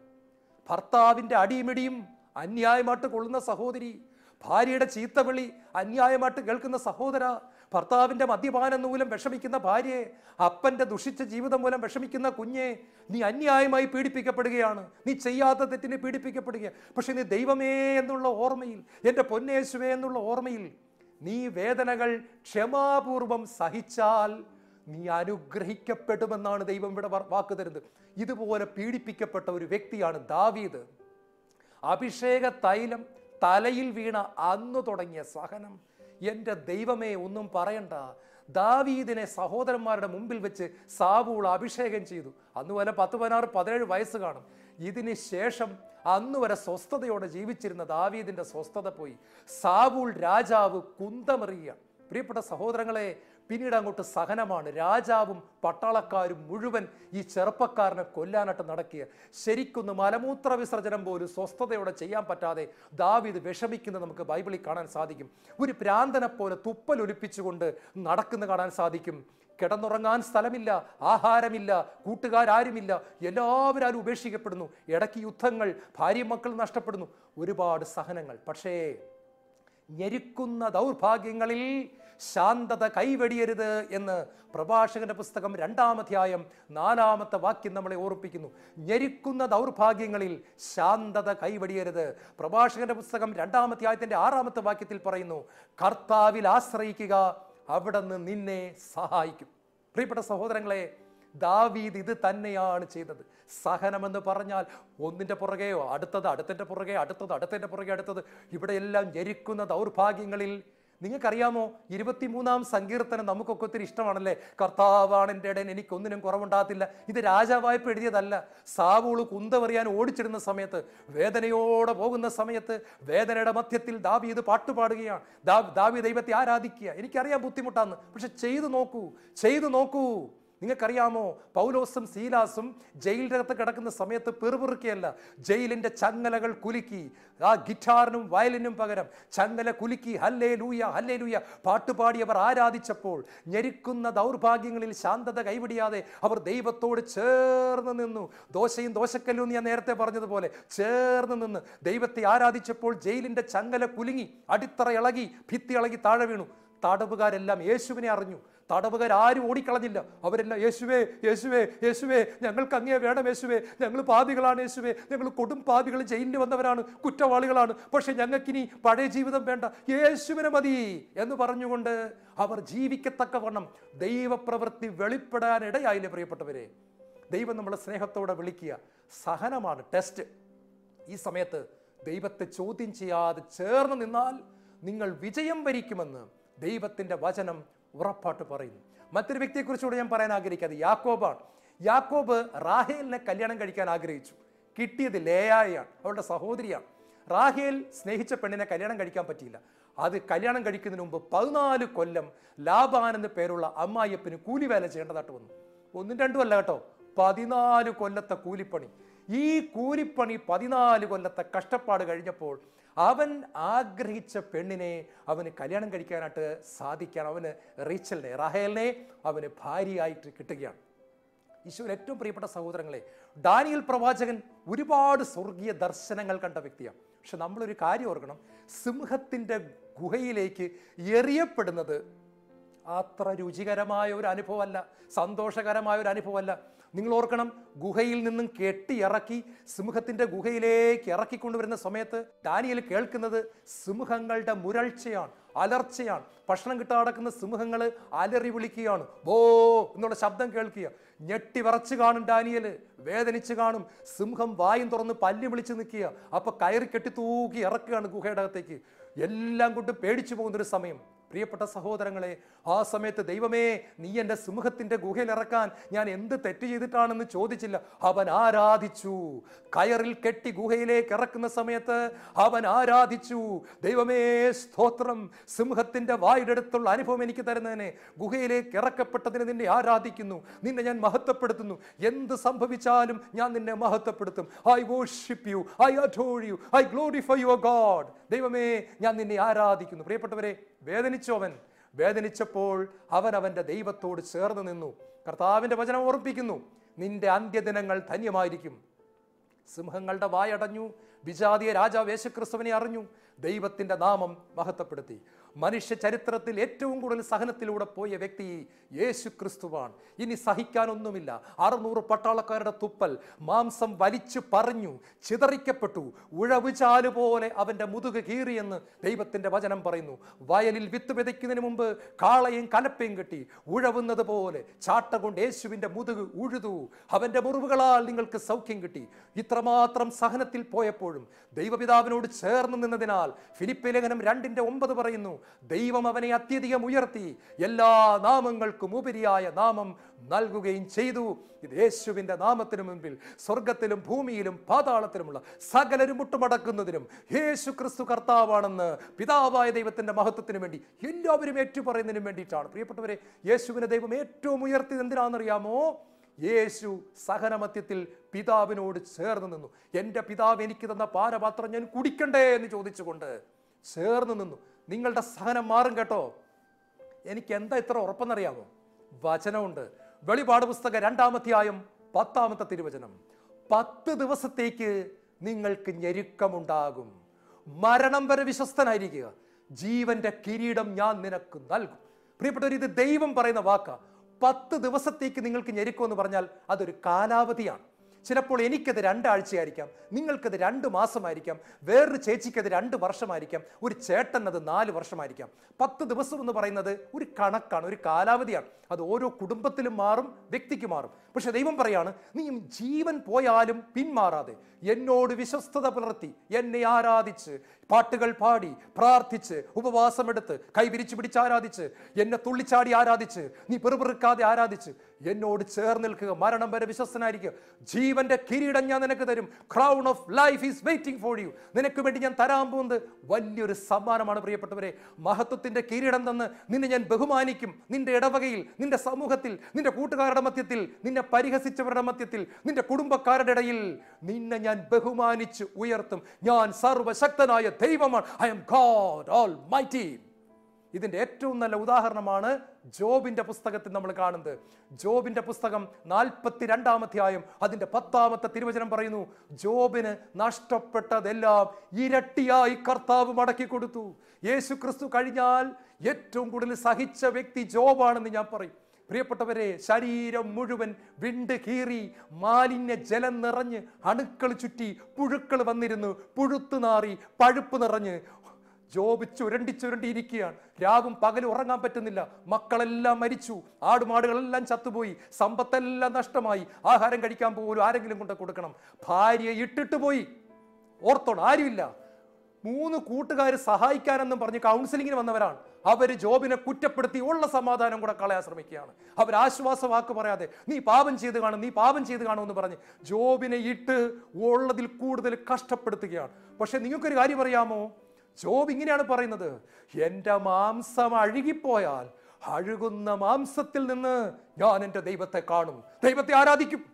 ഭർത്താവിന്റെ അടിയുമിടിയും അന്യായമായിട്ട് കൊള്ളുന്ന സഹോദരി ഭാര്യയുടെ ചീത്തവിളി അന്യായമായിട്ട് കേൾക്കുന്ന സഹോദര ഭർത്താവിന്റെ മദ്യപാനം മൂലം വിഷമിക്കുന്ന ഭാര്യയെ അപ്പന്റെ ദുഷിച്ച ജീവിതം മൂലം വിഷമിക്കുന്ന കുഞ്ഞെ നീ അന്യായമായി പീഡിപ്പിക്കപ്പെടുകയാണ്. നീ ചെയ്യാത്ത തെറ്റിനെ പീഡിപ്പിക്കപ്പെടുകയാണ്. പക്ഷെ നീ ദൈവമേ എന്നുള്ള ഓർമ്മയിൽ എന്റെ പൊന്നേശുവേ എന്നുള്ള ഓർമ്മയിൽ നീ വേദനകൾ ക്ഷമാപൂർവം സഹിച്ചാൽ നീ അനുഗ്രഹിക്കപ്പെടുമെന്നാണ് ദൈവം ഇവിടെ വാക്ക് തരുന്നത്. ഇതുപോലെ പീഡിപ്പിക്കപ്പെട്ട ഒരു വ്യക്തിയാണ് ദാവീദ്. അഭിഷേക തൈലം തലയിൽ വീണ അന്ന് തുടങ്ങിയ സഹനം. എന്റെ ദൈവമേ ഒന്നും പറയണ്ട. ദാവീദിനെ സഹോദരന്മാരുടെ മുമ്പിൽ വെച്ച് സാബൂൾ അഭിഷേകം ചെയ്തു. അന്ന് വരെ പത്ത് പതിനാറ് പതിനേഴ് വയസ്സ് കാണും. ഇതിന് ശേഷം അന്ന് വരെ സ്വസ്ഥതയോടെ ജീവിച്ചിരുന്ന ദാവീദിന്റെ സ്വസ്ഥത പോയി. സാബൂൾ രാജാവ് കുന്തമെറിയുക പ്രിയപ്പെട്ട സഹോദരങ്ങളെ പിന്നീട് അങ്ങോട്ട് സഹനമാണ്. രാജാവും പട്ടാളക്കാരും മുഴുവൻ ഈ ചെറുപ്പക്കാരനെ കൊല്ലാനായിട്ട് നടക്കുക ശരിക്കൊന്ന് മലമൂത്ര വിസർജനം പോലും സ്വസ്ഥതയോടെ ചെയ്യാൻ പറ്റാതെ ദാവീദ് വിഷമിക്കുന്നത് നമുക്ക് ബൈബിളിൽ കാണാൻ സാധിക്കും. ഒരു പ്രാന്തനെ പോലെ തുപ്പലൊലിപ്പിച്ചുകൊണ്ട് നടക്കുന്ന കാണാൻ സാധിക്കും. കിടന്നുറങ്ങാൻ സ്ഥലമില്ല ആഹാരമില്ല കൂട്ടുകാരാരുമില്ല എല്ലാവരും ഉപേക്ഷിക്കപ്പെടുന്നു. ഇടയ്ക്ക് യുദ്ധങ്ങൾ ഭാര്യ മക്കൾ നഷ്ടപ്പെടുന്നു. ഒരുപാട് സഹനങ്ങൾ. പക്ഷേ ഞെരുക്കുന്ന ദൗർഭാഗ്യങ്ങളിൽ ശാന്തത കൈവെടിയരുത് എന്ന് പ്രഭാഷകന്റെ പുസ്തകം രണ്ടാമധ്യായം നാലാമത്തെ വാക്യം നമ്മളെ ഓർപ്പിക്കുന്നു. ഞെരുക്കുന്ന ദൗർഭാഗ്യങ്ങളിൽ ശാന്തത കൈവടിയരുത്. പ്രഭാഷകന്റെ പുസ്തകം രണ്ടാമധ്യായത്തിന്റെ ആറാമത്തെ വാക്യത്തിൽ പറയുന്നു കർത്താവിൽ ആശ്രയിക്കുക അവിടുന്ന് നിന്നെ സഹായിക്കും. പ്രിയപ്പെട്ട സഹോദരങ്ങളെ ദാവീദ് ഇത് തന്നെയാണ് ചെയ്തത്. സഹനമെന്ന് പറഞ്ഞാൽ ഒന്നിന്റെ പുറകെയോ അടുത്തത് അടുത്തതിന്റെ പുറകെ അടുത്തത് അടുത്തതിന്റെ പുറകെ അടുത്തത്. ഇവിടെയെല്ലാം ജരിക്കുന്ന ദൗർഭാഗ്യങ്ങളിൽ നിങ്ങൾക്കറിയാമോ ഇരുപത്തിമൂന്നാം സങ്കീർത്തനം നമുക്കൊക്കെ ഒത്തിരി ഇഷ്ടമാണല്ലേ? കർത്താവാണ് എന്റെ ഇടയൻ എനിക്കൊന്നിനും കുറവുണ്ടാകത്തില്ല. ഇത് രാജാവായ്പ എഴുതിയതല്ല. സാവൂൾ കുന്തവറിയാൻ ഓടിച്ചിടുന്ന സമയത്ത് വേദനയോടെ പോകുന്ന സമയത്ത് വേദനയുടെ മധ്യത്തിൽ ദാവീദ് പാട്ടുപാടുകയാണ് ദാ ദാവി ദൈവത്തെ ആരാധിക്കുക. എനിക്കറിയാം ബുദ്ധിമുട്ടാന്ന്. പക്ഷെ ചെയ്തു നോക്കൂ ചെയ്തു നോക്കൂ. നിങ്ങൾക്കറിയാമോ? പൗലോസും സീലാസും ജയിലിനകത്ത് കിടക്കുന്ന സമയത്ത് പെറുപെറുക്കിയല്ല. ജയിലിന്റെ ചങ്ങലകൾ കുലുക്കി. ആ ഗിറ്റാറിനും വയലിനും പകരം ചങ്ങല കുലുക്കി. ഹല്ലേ ലൂയ ഹല്ലേ ലൂയ പാട്ടുപാടി അവർ ആരാധിച്ചപ്പോൾ ഞെരുക്കുന്ന ദൗർഭാഗ്യങ്ങളിൽ ശാന്തത കൈവിടിയാതെ അവർ ദൈവത്തോട് ചേർന്ന് നിന്നു. ദോശയും ദോശക്കല്ലും ഞാൻ നേരത്തെ പറഞ്ഞതുപോലെ ചേർന്ന് നിന്ന് ദൈവത്തെ ആരാധിച്ചപ്പോൾ ജയിലിന്റെ ചങ്ങല കുലുങ്ങി അടിത്തറ ഇളകി ഭിത്തി ഇളകി താഴെ വീണു. തടവുകാരെല്ലാം യേശുവിനെ അറിഞ്ഞു. തടവുകാർ ആരും ഓടിക്കളഞ്ഞില്ല. അവരെല്ലാം യേശുവേ യേശുവേ യേശുവേ ഞങ്ങൾക്ക് അങ്ങേ വേണം യേശുവേ. ഞങ്ങൾ പാപികളാണ് യേശുവേ. ഞങ്ങൾ കൊടും പാപികൾ ജയിലിൽ വന്നവരാണ് കുറ്റവാളികളാണ്. പക്ഷെ ഞങ്ങൾക്കിനി പഴയ ജീവിതം വേണ്ട. യേശുവിനെ മതി. എന്ന് പറഞ്ഞുകൊണ്ട് അവർ ജീവിക്കത്തക്കവണ്ണം ദൈവപ്രവൃത്തി വെളിപ്പെടാനിടയായില്ലേ പ്രിയപ്പെട്ടവരെ? ദൈവം നമ്മളെ സ്നേഹത്തോടെ വിളിക്കുക. സഹനമാണ് ടെസ്റ്റ് ഈ സമയത്ത് ദൈവത്തെ ചോദ്യം ചെയ്യാതെ ചേർന്ന് നിന്നാൽ നിങ്ങൾ വിജയം വരിക്കുമെന്ന് ദൈവത്തിന്റെ വചനം ഉറപ്പായിട്ട് പറയുന്നു. മറ്റൊരു വ്യക്തിയെക്കുറിച്ചുകൂടെ ഞാൻ പറയാൻ ആഗ്രഹിക്കാതെ യാക്കോബാണ്. യാക്കോബ് റാഹേലിനെ കല്യാണം കഴിക്കാൻ ആഗ്രഹിച്ചു. കിട്ടിയത് ലേയായാണ് അവളുടെ സഹോദരിയാണ്. റാഹേൽ സ്നേഹിച്ച പെണ്ണിനെ കല്യാണം കഴിക്കാൻ പറ്റിയില്ല. അത് കല്യാണം കഴിക്കുന്നതിന് മുമ്പ് പതിനാല് കൊല്ലം ലാബാൻ എന്ന് പേരുള്ള അമ്മായിയപ്പന് കൂലിവേല ചെയ്യേണ്ടതായിട്ട് വന്നു. ഒന്നും രണ്ടും അല്ല കേട്ടോ പതിനാല് കൊല്ലത്തെ കൂലിപ്പണി. ഈ കൂലിപ്പണി പതിനാല് കൊല്ലത്തെ കഷ്ടപ്പാട് കഴിഞ്ഞപ്പോൾ അവൻ ആഗ്രഹിച്ച പെണ്ണിനെ അവന് കല്യാണം കഴിക്കാനായിട്ട് സാധിക്കാൻ അവന് റീച്ചലിനെ റഹേലിനെ അവന് ഭാര്യയായിട്ട് കിട്ടുകയാണ്. ഈശോയിൽ ഏറ്റവും പ്രിയപ്പെട്ട സഹോദരങ്ങളെ ഡാനിയൽ പ്രവാചകൻ ഒരുപാട് സ്വർഗീയ ദർശനങ്ങൾ കണ്ട വ്യക്തിയാണ്. പക്ഷെ നമ്മളൊരു കാര്യം ഓർക്കണം സിംഹത്തിന്റെ ഗുഹയിലേക്ക് എറിയപ്പെടുന്നത് അത്ര രുചികരമായ ഒരു അനുഭവമല്ല സന്തോഷകരമായ ഒരു അനുഭവമല്ല. നിങ്ങൾ ഓർക്കണം ഗുഹയിൽ നിന്നും കെട്ടി ഇറക്കി സിംഹത്തിന്റെ ഗുഹയിലേക്ക് ഇറക്കിക്കൊണ്ടുവരുന്ന സമയത്ത് ഡാനിയൽ കേൾക്കുന്നത് സിംഹങ്ങളുടെ മുരൾച്ചയാണ് അലർച്ചയാണ്. ഭക്ഷണം കിട്ടാടക്കുന്ന സിംഹങ്ങൾ അലറി വിളിക്കുകയാണ്. ബോ എന്നുള്ള ശബ്ദം കേൾക്കുക. ഞെട്ടി വറച്ച് കാണും ഡാനിയൽ വേദനിച്ച് കാണും. സിംഹം വായും തുറന്ന് പല്ലി വിളിച്ച് നിൽക്കുക. അപ്പൊ കയറി കെട്ടി തൂക്കി ഇറക്കുകയാണ് ഗുഹയുടെ അകത്തേക്ക്. എല്ലാം കൊണ്ട് പേടിച്ചു പോകുന്നൊരു സമയം. പ്രിയപ്പെട്ട സഹോദരങ്ങളെ ആ സമയത്ത് ദൈവമേ നീ എന്റെ സിംഹത്തിന്റെ ഗുഹയിൽ ഇറക്കാൻ ഞാൻ എന്ത് തെറ്റ് ചെയ്തിട്ടാണെന്ന് ചോദിച്ചില്ല. അവൻ ആരാധിച്ചു. കയറിൽ കെട്ടി ഗുഹയിലേക്ക് ഇറക്കുന്ന സമയത്ത് അവൻ ആരാധിച്ചു. ദൈവമേ സ്തോത്രം. സിംഹത്തിന്റെ വായുടെ അടുത്തുള്ള അനുഭവം എനിക്ക് തരുന്നതിനെ ഗുഹയിലേക്ക് ഇറക്കപ്പെട്ടതിന് നിന്നെ ആരാധിക്കുന്നു. നിന്നെ ഞാൻ മഹത്വപ്പെടുത്തുന്നു. എന്ത് സംഭവിച്ചാലും ഞാൻ നിന്നെ മഹത്വപ്പെടുത്തും. I worship you I adore you I glorify your God ദൈവമേ ഞാൻ നിന്നെ ആരാധിക്കുന്നു. പ്രിയപ്പെട്ടവരെ വേദനിച്ചു അവൻ വേദനിച്ചപ്പോൾ അവൻ അവന്റെ ദൈവത്തോട് ചേർന്ന് നിന്നു. കർത്താവിന്റെ വചനം ഓർപ്പിക്കുന്നു നിന്റെ അന്ത്യദിനങ്ങൾ ധന്യമായിരിക്കും. സിംഹങ്ങളുടെ വായടഞ്ഞു. വിജാതീയ രാജാവ് യേശുക്രിസ്തുവിനെ അറിഞ്ഞു. ദൈവത്തിന്റെ നാമം മഹത്വപ്പെടുത്തി. മനുഷ്യ ചരിത്രത്തിൽ ഏറ്റവും കൂടുതൽ സഹനത്തിലൂടെ പോയ വ്യക്തി യേശു ക്രിസ്തുവാണ് ഇനി സഹിക്കാനൊന്നുമില്ല. അറുന്നൂറ് പട്ടാളക്കാരുടെ തുപ്പൽ മാംസം വലിച്ചു പറഞ്ഞു ചിതറിക്കപ്പെട്ടു. ഉഴവുചാൽ പോലെ അവന്റെ മുതുക് കീറിയെന്ന് ദൈവത്തിന്റെ വചനം പറയുന്നു. വയലിൽ വിത്ത് വിതയ്ക്കുന്നതിന് മുമ്പ് കാളയും കലപ്പയും കെട്ടി ഉഴവുന്നത് പോലെ ചാട്ട കൊണ്ട് യേശുവിന്റെ മുതുക് ഉഴുതു. അവന്റെ മുറിവുകളാൽ നിങ്ങൾക്ക് സൗഖ്യം കിട്ടി. ഇത്രമാത്രം സഹനത്തിൽ പോയപ്പോഴും ദൈവപിതാവിനോട് ചേർന്ന് നിന്നതിനാൽ ഫിലിപ്പ് ലേഖനം രണ്ടിന്റെ ഒമ്പത് പറയുന്നു ദൈവം അവനെ അത്യധികം ഉയർത്തി. എല്ലാ നാമങ്ങൾക്കും ഉപരിയായ നാമം നൽകുകയും ചെയ്തു. ഇത് യേശുവിന്റെ നാമത്തിനു മുൻപിൽ സ്വർഗത്തിലും ഭൂമിയിലും പാതാളത്തിലുമുള്ള സകലരും മുട്ടുമടക്കുന്നതിനും യേശു ക്രിസ്തു കർത്താവാണെന്ന് പിതാവായ ദൈവത്തിന്റെ മഹത്വത്തിന് വേണ്ടി എല്ലാവരും ഏറ്റുപറയുന്നതിനും വേണ്ടിയിട്ടാണ്. പ്രിയപ്പെട്ടവരെ യേശുവിനെ ദൈവം ഏറ്റവും ഉയർത്തിയത് എന്തിനാണെന്നറിയാമോ? യേശു സഹനമത്യത്തിൽ പിതാവിനോട് ചേർന്ന് നിന്നു. എന്റെ പിതാവ് എനിക്ക് തന്ന പാനപാത്രം ഞാൻ കുടിക്കണ്ടേ എന്ന് ചോദിച്ചുകൊണ്ട് ചേർന്ന് നിന്നു. നിങ്ങളുടെ സഹനം മാറും കേട്ടോ. എനിക്ക് എന്താ ഇത്ര ഉറപ്പെന്നറിയാമോ വചനമുണ്ട്. വെളിപാട് പുസ്തകം രണ്ടാമധ്യായം പത്താമത്തെ തിരുവചനം. പത്ത് ദിവസത്തേക്ക് നിങ്ങൾക്ക് ഞെരുക്കമുണ്ടാകും. മരണം വരെ വിശ്വസ്തനായിരിക്കുക. ജീവന്റെ കിരീടം ഞാൻ നിനക്ക് നൽകും. പ്രിയപ്പെട്ടവർ ഇത് ദൈവം പറയുന്ന വാക്ക. പത്ത് ദിവസത്തേക്ക് നിങ്ങൾക്ക് ഞെരുക്കുമെന്ന് പറഞ്ഞാൽ അതൊരു കാലാവധിയാണ്. ചിലപ്പോൾ എനിക്കത് രണ്ടാഴ്ചയായിരിക്കാം നിങ്ങൾക്കത് രണ്ട് മാസമായിരിക്കാം വേറൊരു ചേച്ചിക്കത് രണ്ട് വർഷമായിരിക്കാം ഒരു ചേട്ടൻ അത് നാല് വർഷമായിരിക്കാം. പത്ത് ദിവസം എന്ന് പറയുന്നത് ഒരു കണക്കാണ് ഒരു കാലാവധിയാണ്. അത് ഓരോ കുടുംബത്തിലും മാറും വ്യക്തിക്ക് മാറും. പക്ഷെ ദൈവം പറയാണ് നീ ജീവൻ പോയാലും പിന്മാറാതെ എന്നോട് വിശ്വസ്തത പുലർത്തി എന്നെ ആരാധിച്ച് പാട്ടുകൾ പാടി പ്രാർത്ഥിച്ച് ഉപവാസമെടുത്ത് കൈ വിരിച്ചു പിടിച്ച് ആരാധിച്ച് എന്നെ തുള്ളിച്ചാടി ആരാധിച്ച് നീ പെറുപെറുക്കാതെ ആരാധിച്ച് എന്നോട് ചേർന്ന് നിൽക്കുക. മരണം വരെ വിശ്വസ്തനായിരിക്കുക. ജീവന്റെ കിരീടം ഞാൻ നിനക്ക് തരും. Crown of life is waiting for you നിനക്ക് വേണ്ടി ഞാൻ തരാൻ പോകുന്നത് വലിയൊരു സമ്മാനമാണ് പ്രിയപ്പെട്ടവരെ. മഹത്വത്തിന്റെ കിരീടം തന്ന് നിന്നെ ഞാൻ ബഹുമാനിക്കും. നിന്റെ ഇടവകയിൽ നിന്റെ സമൂഹത്തിൽ നിന്റെ കൂട്ടുകാരുടെ മധ്യത്തിൽ നിന്നെ പരിഹസിച്ചവരുടെ മധ്യത്തിൽ നിന്റെ കുടുംബക്കാരുടെ ഇടയിൽ നിന്നെ ഞാൻ ബഹുമാനിച്ച് ഉയർത്തും. ഞാൻ സർവശക്തനായ ദൈവമാണ്. I am God almighty ഇതിന്റെ ഏറ്റവും നല്ല ഉദാഹരണമാണ് ജോബിന്റെ പുസ്തകത്തിൽ നമ്മൾ കാണുന്നത്. ജോബിന്റെ പുസ്തകം നാൽപ്പത്തി രണ്ടാമധ്യായം അതിന്റെ പത്താമത്തെ തിരുവചനം പറയുന്നു ജോബിന് നഷ്ടപ്പെട്ടതെല്ലാം ഇരട്ടിയായി കർത്താവ് മടക്കി കൊടുത്തു. യേശു ക്രിസ്തു കഴിഞ്ഞാൽ ഏറ്റവും കൂടുതൽ സഹിച്ച വ്യക്തി ജോബാണെന്ന് ഞാൻ പറയും. പ്രിയപ്പെട്ടവരെ ശരീരം മുഴുവൻ വിണ്ട് കീറി മാലിന്യ ജലം നിറഞ്ഞ് അണുക്കൾ ചുറ്റി പുഴുക്കൾ വന്നിരുന്നു. പുഴുത്തു നാറി പഴുപ്പ് നിറഞ്ഞ് ജോബ് ചുരണ്ടി ചുരണ്ടി ഇരിക്കുകയാണ്. രാവും പകലും ഉറങ്ങാൻ പറ്റുന്നില്ല. മക്കളെല്ലാം മരിച്ചു. ആടുമാടുകളെല്ലാം ചത്തുപോയി. സമ്പത്തെല്ലാം നഷ്ടമായി. ആഹാരം കഴിക്കാൻ പോലും ആരെങ്കിലും കൊണ്ട് കൊടുക്കണം. ഭാര്യയെ ഇട്ടിട്ട് പോയി. ഓർത്തോണം ആരുമില്ല. മൂന്ന് കൂട്ടുകാർ സഹായിക്കാനെന്നും പറഞ്ഞ് കൗൺസിലിങ്ങിന് വന്നവരാണ്. അവർ ജോബിനെ കുറ്റപ്പെടുത്തി ഉള്ള സമാധാനം കൂടെ കളയാൻ ശ്രമിക്കുകയാണ്. അവർ ആശ്വാസ വാക്ക് പറയാതെ നീ പാപം ചെയ്ത് കാണും നീ പാപം ചെയ്ത് കാണും എന്ന് പറഞ്ഞ് ജോബിനെ ഇട്ട് ഉള്ളതിൽ കൂടുതൽ കഷ്ടപ്പെടുത്തുകയാണ്. പക്ഷെ നിങ്ങൾക്കൊരു കാര്യം അറിയാമോ? ജോബ് ഇങ്ങനെയാണ് പറയുന്നത്. എന്റെ മാംസം അഴുകിപ്പോയാൽ അഴുകുന്ന മാംസത്തിൽ നിന്ന് ഞാൻ എന്റെ ദൈവത്തെ കാണും. ദൈവത്തെ ആരാധിക്കും.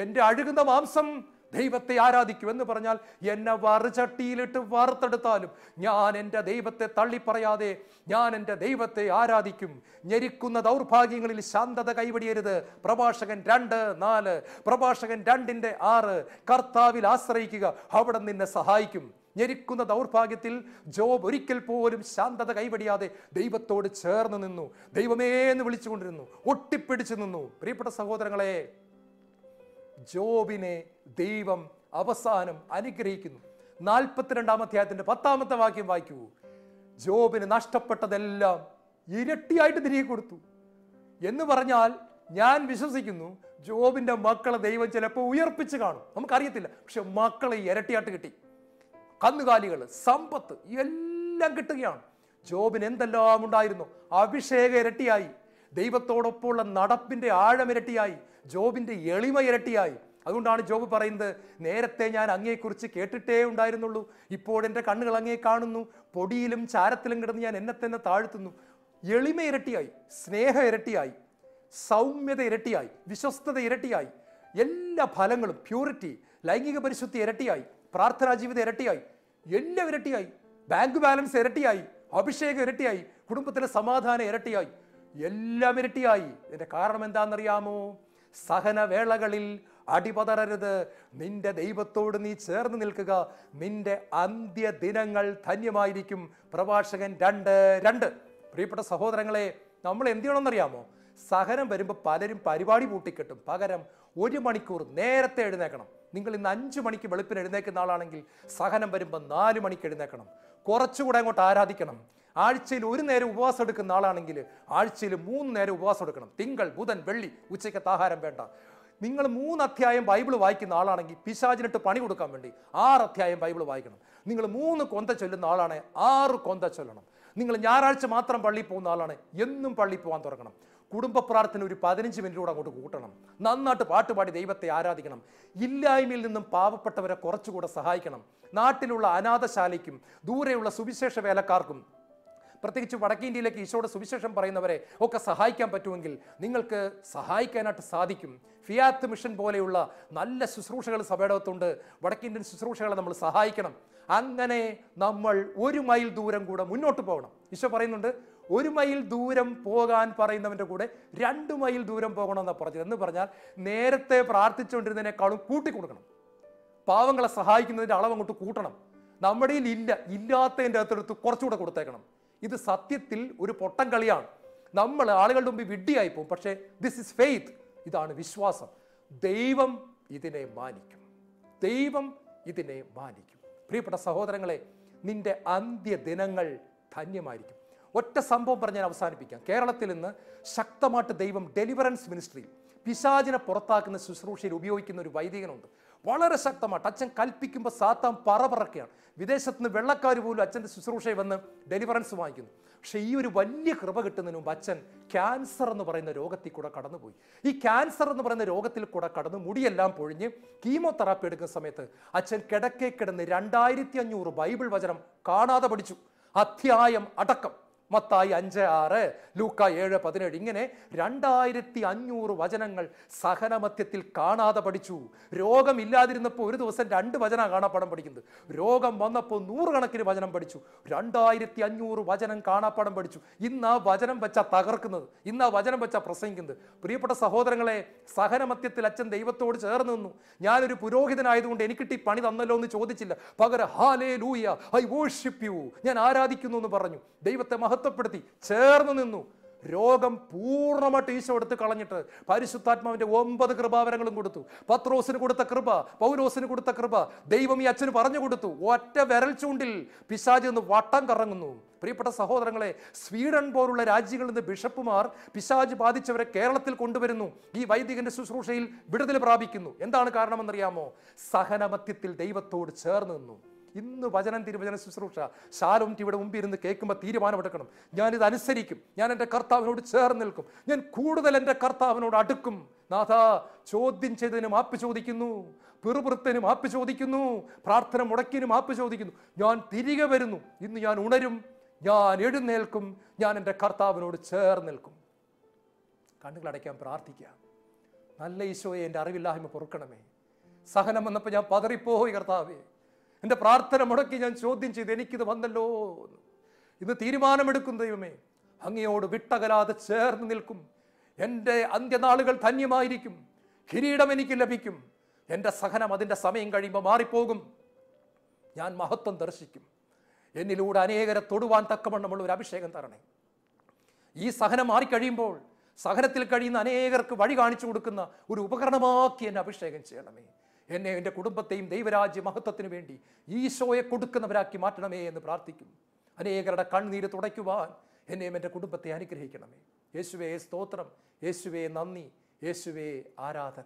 എന്റെ അഴുകുന്ന മാംസം ദൈവത്തെ ആരാധിക്കും. എന്ന് പറഞ്ഞാൽ എന്നെ വറുചട്ടിയിലിട്ട് വറുത്തെടുത്താലും ഞാൻ എന്റെ ദൈവത്തെ തള്ളിപ്പറയാതെ ഞാൻ എന്റെ ദൈവത്തെ ആരാധിക്കും. ഞെരിക്കുന്ന ദൗർഭാഗ്യങ്ങളിൽ ശാന്തത കൈവടിയരുത്. പ്രഭാഷകൻ രണ്ട് നാല്. പ്രഭാഷകൻ രണ്ടിന്റെ ആറ്. കർത്താവിൽ ആശ്രയിക്കുക. അവിടെ നിന്നെ സഹായിക്കും. ഞെരിക്കുന്ന ദൗർഭാഗ്യത്തിൽ ജോബ് ഒരിക്കൽ പോലും ശാന്തത കൈവടിയാതെ ദൈവത്തോട് ചേർന്ന് നിന്നു. ദൈവമേ എന്ന് വിളിച്ചുകൊണ്ടിരുന്നു. ഒട്ടിപ്പിടിച്ചു നിന്നു. പ്രിയപ്പെട്ട സഹോദരങ്ങളെ ജോബിനെ ദൈവം അവസാനം അനുഗ്രഹിക്കുന്നു. നാൽപ്പത്തിരണ്ടാം അധ്യായത്തിന്റെ പത്താമത്തെ വാക്യം വായിക്കൂ. ജോബിന് നഷ്ടപ്പെട്ടതെല്ലാം ഇരട്ടിയായിട്ട് തിരികെ കൊടുത്തു. എന്ന് പറഞ്ഞാൽ ഞാൻ വിശ്വസിക്കുന്നു ജോബിന്റെ മക്കളെ ദൈവം ചിലപ്പോൾ ഉയർപ്പിച്ച് കാണും. നമുക്കറിയത്തില്ല. പക്ഷെ മക്കളെ ഇരട്ടിയായിട്ട് കിട്ടി. കന്നുകാലികൾ സമ്പത്ത് എല്ലാം കിട്ടുകയാണ്. ജോബിന് എന്തെല്ലാം ഉണ്ടായിരുന്നു? അഭിഷേക ഇരട്ടിയായി. ദൈവത്തോടൊപ്പമുള്ള നടപ്പിന്റെ ആഴം ഇരട്ടിയായി. ജോബിന്റെ എളിമ ഇരട്ടിയായി. അതുകൊണ്ടാണ് ജോബ് പറയുന്നത് നേരത്തെ ഞാൻ അങ്ങയെക്കുറിച്ച് കേട്ടിട്ടേ ഉണ്ടായിരുന്നുള്ളൂ. ഇപ്പോൾ എന്റെ കണ്ണുകൾ അങ്ങേ കാണുന്നു. പൊടിയിലും ചാരത്തിലും കിടന്ന് ഞാൻ എന്നെ തന്നെ താഴ്ത്തുന്നു. എളിമ ഇരട്ടിയായി സ്നേഹ ഇരട്ടിയായി സൗമ്യത ഇരട്ടിയായി വിശ്വസ്തത ഇരട്ടിയായി. എല്ലാ ഫലങ്ങളും പ്യൂരിറ്റി ലൈംഗിക പരിശുദ്ധി ഇരട്ടിയായി പ്രാർത്ഥനാ ജീവിതം ഇരട്ടിയായി. എല്ലാം ഇരട്ടിയായി. ബാങ്ക് ബാലൻസ് ഇരട്ടിയായി. അഭിഷേകം ഇരട്ടിയായി. കുടുംബത്തിലെ സമാധാനം ഇരട്ടിയായി. എല്ലാം ഇരട്ടിയായി. ഇതിന്റെ കാരണം എന്താണെന്നറിയാമോ? സഹനവേളകളിൽ അടിപതറരുത്. നിന്റെ ദൈവത്തോട് നീ ചേർന്ന് നിൽക്കുക. നിന്റെ അന്ത്യ ദിനങ്ങൾ ധന്യമായിരിക്കും. പ്രഭാഷകൻ രണ്ട് രണ്ട്. പ്രിയപ്പെട്ട സഹോദരങ്ങളെ നമ്മൾ എന്ത് ചെയ്യണമെന്നറിയാമോ? സഹനം വരുമ്പോൾ പലരും പരിപാടി പൂട്ടിക്കെട്ടും. പകരം ഒരു മണിക്കൂർ നേരത്തെ എഴുന്നേക്കണം. നിങ്ങൾ ഇന്ന് അഞ്ചു മണിക്ക് വെളുപ്പിന് എഴുന്നേക്കുന്ന ആളാണെങ്കിൽ സഹനം വരുമ്പോൾ നാല് മണിക്ക് എഴുന്നേക്കണം. കുറച്ചുകൂടെ അങ്ങോട്ട് ആരാധിക്കണം. ആഴ്ചയിൽ ഒരു നേരം ഉപവാസം എടുക്കുന്ന ആളാണെങ്കിൽ ആഴ്ചയിൽ മൂന്ന് നേരം ഉപവാസം എടുക്കണം. തിങ്കൾ ബുധൻ വെള്ളി ഉച്ചയ്ക്കത്തെ ആഹാരം വേണ്ട. നിങ്ങൾ മൂന്ന് അധ്യായം ബൈബിൾ വായിക്കുന്ന ആളാണെങ്കിൽ പിശാചിനിട്ട് പണി കൊടുക്കാൻ വേണ്ടി ആറ് അധ്യായം ബൈബിൾ വായിക്കണം. നിങ്ങൾ മൂന്ന് കൊന്ത ചൊല്ലുന്ന ആളാണ് ആറ് കൊന്ത ചൊല്ലണം. നിങ്ങൾ ഞായറാഴ്ച മാത്രം പള്ളിയിൽ പോകുന്ന ആളാണ് എന്നും പള്ളിയിൽ പോകാൻ തുടങ്ങണം. കുടുംബ പ്രാർത്ഥന ഒരു പതിനഞ്ച് മിനിറ്റ് കൂടെ അങ്ങോട്ട് കൂട്ടണം. നന്നായിട്ട് പാട്ടുപാടി ദൈവത്തെ ആരാധിക്കണം. ഇല്ലായ്മയിൽ നിന്നും പാവപ്പെട്ടവരെ കുറച്ചുകൂടെ സഹായിക്കണം. നാട്ടിലുള്ള അനാഥശാലയ്ക്കും ദൂരെയുള്ള സുവിശേഷ വേലക്കാർക്കും പ്രത്യേകിച്ച് വടക്കേ ഇന്ത്യയിലേക്ക് ഈശോയുടെ സുവിശേഷം പറയുന്നവരെ ഒക്കെ സഹായിക്കാൻ പറ്റുമെങ്കിൽ നിങ്ങൾക്ക് സഹായിക്കാനായിട്ട് സാധിക്കും. ഫിയാത്ത് മിഷൻ പോലെയുള്ള നല്ല ശുശ്രൂഷകൾ സഭയുടെ അകത്തുണ്ട് വടക്കേ ഇന്ത്യൻ ശുശ്രൂഷകളെ നമ്മൾ സഹായിക്കണം. അങ്ങനെ നമ്മൾ ഒരു മൈൽ ദൂരം കൂടെ മുന്നോട്ട് പോകണം. ഈശോ പറയുന്നുണ്ട് ഒരു മൈൽ ദൂരം പോകാൻ പറയുന്നവന്റെ കൂടെ രണ്ട് മൈൽ ദൂരം പോകണമെന്നാണ് പറഞ്ഞത്. എന്ന് പറഞ്ഞാൽ നേരത്തെ പ്രാർത്ഥിച്ചുകൊണ്ടിരുന്നതിനേക്കാളും കൂട്ടിക്കൊടുക്കണം. പാവങ്ങളെ സഹായിക്കുന്നതിന്റെ അളവ് അങ്ങോട്ട് കൂട്ടണം. നമ്മുടെ ഇല്ല ഇല്ലാത്തതിന്റെ അകത്തെടുത്ത് കുറച്ചുകൂടെ കൊടുത്തേക്കണം. ഇത് സത്യത്തിൽ ഒരു പൊട്ടം കളിയാണ്. നമ്മൾ ആളുകളുടെ മുമ്പിൽ വിഡ്ഢിയായി പോകും പക്ഷേ ദിസ് ഇസ് ഫെയ്ത്ത് ഇതാണ് വിശ്വാസം. ദൈവം ഇതിനെ മാനിക്കും. ദൈവം ഇതിനെ മാനിക്കും. പ്രിയപ്പെട്ട സഹോദരങ്ങളെ നിന്റെ അന്ത്യ ദിനങ്ങൾ ധന്യമായിരിക്കും. ഒറ്റ സംഭവം പറഞ്ഞ് ഞാൻ അവസാനിപ്പിക്കാം. കേരളത്തിൽ ഇന്ന് ശക്തമായിട്ട് ദൈവം ഡെലിവറൻസ് മിനിസ്ട്രി പിശാചിനെ പുറത്താക്കുന്ന ശുശ്രൂഷയിൽ ഉപയോഗിക്കുന്ന ഒരു വൈദികനുണ്ട്. വളരെ ശക്തമായിട്ട് അച്ഛൻ കൽപ്പിക്കുമ്പോൾ സാത്താൻ പറ പറക്കുകയാണ് വിദേശത്ത് നിന്ന് വെള്ളക്കാർ പോലും അച്ഛന്റെ ശുശ്രൂഷയിൽ വന്ന് ഡെലിവറൻസ് വാങ്ങിക്കുന്നു. പക്ഷേ ഈ ഒരു വലിയ കൃപ കിട്ടുന്നതിന് മുമ്പ് അച്ഛൻ ക്യാൻസർ എന്ന് പറയുന്ന രോഗത്തിൽ കൂടെ കടന്നുപോയി. ഈ ക്യാൻസർ എന്ന് പറയുന്ന രോഗത്തിൽ കൂടെ കടന്ന് മുടിയെല്ലാം പൊഴിഞ്ഞ് കീമോതെറാപ്പി എടുക്കുന്ന സമയത്ത് അച്ഛൻ കിടക്കേ കിടന്ന് രണ്ടായിരത്തി അഞ്ഞൂറ് ബൈബിൾ വചനം കാണാതെ പഠിച്ചു. അധ്യായം അടക്കം. മത്തായി അഞ്ച് ആറ് ലൂക്ക ഏഴ് പതിനേഴ്. ഇങ്ങനെ രണ്ടായിരത്തി അഞ്ഞൂറ് വചനങ്ങൾ സഹനമധ്യത്തിൽ കാണാതെ പഠിച്ചു. രോഗമില്ലാതിരുന്നപ്പോൾ ഒരു ദിവസം രണ്ട് വചന കാണാപ്പാടം പഠിക്കുന്നത്. രോഗം വന്നപ്പോൾ നൂറുകണക്കിന് വചനം പഠിച്ചു. രണ്ടായിരത്തി അഞ്ഞൂറ് വചനം കാണാപ്പാടം പഠിച്ചു. ഇന്ന് ആ വചനം വെച്ചാൽ തകർക്കുന്നത്. ഇന്ന് ആ വചനം വെച്ചാൽ പ്രസംഗിക്കുന്നത്. പ്രിയപ്പെട്ട സഹോദരങ്ങളെ സഹനമധ്യത്തിൽ അച്ഛൻ ദൈവത്തോട് ചേർന്ന് നിന്നു. ഞാനൊരു പുരോഹിതനായതുകൊണ്ട് എനിക്ക് ഈ പണി തന്നല്ലോ എന്ന് ചോദിച്ചില്ല. പകരം ഹാലേ ലൂയ ഐ വോഷിപ്പ് യു ഞാൻ ആരാധിക്കുന്നു എന്ന് പറഞ്ഞു. ദൈവത്തെ മഹത്വപ്പെടുത്തി ചേർന്ന് നിന്നു. രോഗം പൂർണമായിട്ട് ഈശോ എടുത്ത് കളഞ്ഞിട്ട് പരിശുദ്ധാത്മാവിന്റെ ഒമ്പത് കൃപാവരങ്ങളും കൊടുത്തു. പത്രോസിന് കൊടുത്ത കൃപ പൗലോസിന് കൊടുത്ത കൃപ ദൈവം ഈ അച്ഛന് പറഞ്ഞു കൊടുത്തു. ഒറ്റ വിരൽ ചൂണ്ടിൽ പിശാജ് നിന്ന് വട്ടം കറങ്ങുന്നു. പ്രിയപ്പെട്ട സഹോദരങ്ങളെ സ്വീഡൻ പോലുള്ള രാജ്യങ്ങളിൽ നിന്ന് ബിഷപ്പുമാർ പിശാജ് ബാധിച്ചവരെ കേരളത്തിൽ കൊണ്ടുവരുന്നു. ഈ വൈദികന്റെ ശുശ്രൂഷയിൽ വിടുതൽ പ്രാപിക്കുന്നു. എന്താണ് കാരണമെന്നറിയാമോ? സഹനമത്യത്തിൽ ദൈവത്തോട് ചേർന്ന് നിന്നു. ഇന്ന് വചനം തിരുവചന ശുശ്രൂഷ. ശാലോം ഇവിടെ മുമ്പിൽ ഇരുന്ന് കേൾക്കുമ്പോൾ തീരുമാനമെടുക്കണം. ഞാനിത് അനുസരിക്കും. ഞാൻ എന്റെ കർത്താവിനോട് ചേർന്ന് നിൽക്കും. ഞാൻ കൂടുതൽ എന്റെ കർത്താവിനോട് അടുക്കും. നാഥ ചോദ്യം ചെയ്തതിന് മാപ്പ് ചോദിക്കുന്നു. പിറുപിറുത്തതിന് മാപ്പ് ചോദിക്കുന്നു. പ്രാർത്ഥന മുടക്കിന് മാപ്പ് ചോദിക്കുന്നു. ഞാൻ തിരികെ വരുന്നു. ഇന്ന് ഞാൻ ഉണരും. ഞാൻ എഴുന്നേൽക്കും. ഞാൻ എന്റെ കർത്താവിനോട് ചേർന്ന് നിൽക്കും. കണ്ണുകളടയ്ക്കാൻ പ്രാർത്ഥിക്കാം നല്ല ഈശോയെ എന്റെ അറിവില്ലായ്മ പൊറുക്കണമേ. സഹനം വന്നപ്പോൾ ഞാൻ പതറിപ്പോയി കർത്താവേ. എന്റെ പ്രാർത്ഥന മുടക്കി ഞാൻ ചോദ്യം ചെയ്ത് എനിക്കിത് വന്നല്ലോ. ഇന്ന് തീരുമാനമെടുക്കും ദൈവമേ. അങ്ങയോട് വിട്ടകലാതെ ചേർന്ന് നിൽക്കും. എന്റെ അന്ത്യനാളുകൾ ധന്യമായിരിക്കും. കിരീടം എനിക്ക് ലഭിക്കും. എന്റെ സഹനം അതിന്റെ സമയം കഴിയുമ്പോൾ മാറിപ്പോകും. ഞാൻ മഹത്വം ദർശിക്കും. എന്നിലൂടെ അനേകരെ തൊടുവാൻ തക്കമണ്ണമുള്ള ഒരു അഭിഷേകം തരണേ. ഈ സഹനം മാറിക്കഴിയുമ്പോൾ സഹനത്തിൽ കഴിയുന്ന അനേകർക്ക് വഴി കാണിച്ചു കൊടുക്കുന്ന ഒരു ഉപകരണമാക്കി എന്നെ അഭിഷേകം ചെയ്യണമേ. എന്നെ എന്റെ കുടുംബത്തെയും ദൈവരാജ്യ മഹത്വത്തിന് വേണ്ടി ഈശോയെ കൊടുക്കുന്നവരാക്കി മാറ്റണമേ എന്ന് പ്രാർത്ഥിക്കും. അനേകരുടെ കണ്ണുനീര് തുടയ്ക്കുവാൻ എന്നെയും എന്റെ കുടുംബത്തെ അനുഗ്രഹിക്കണമേ. യേശുവേ സ്തോത്രം. യേശുവേ നന്ദി. യേശുവേ ആരാധന.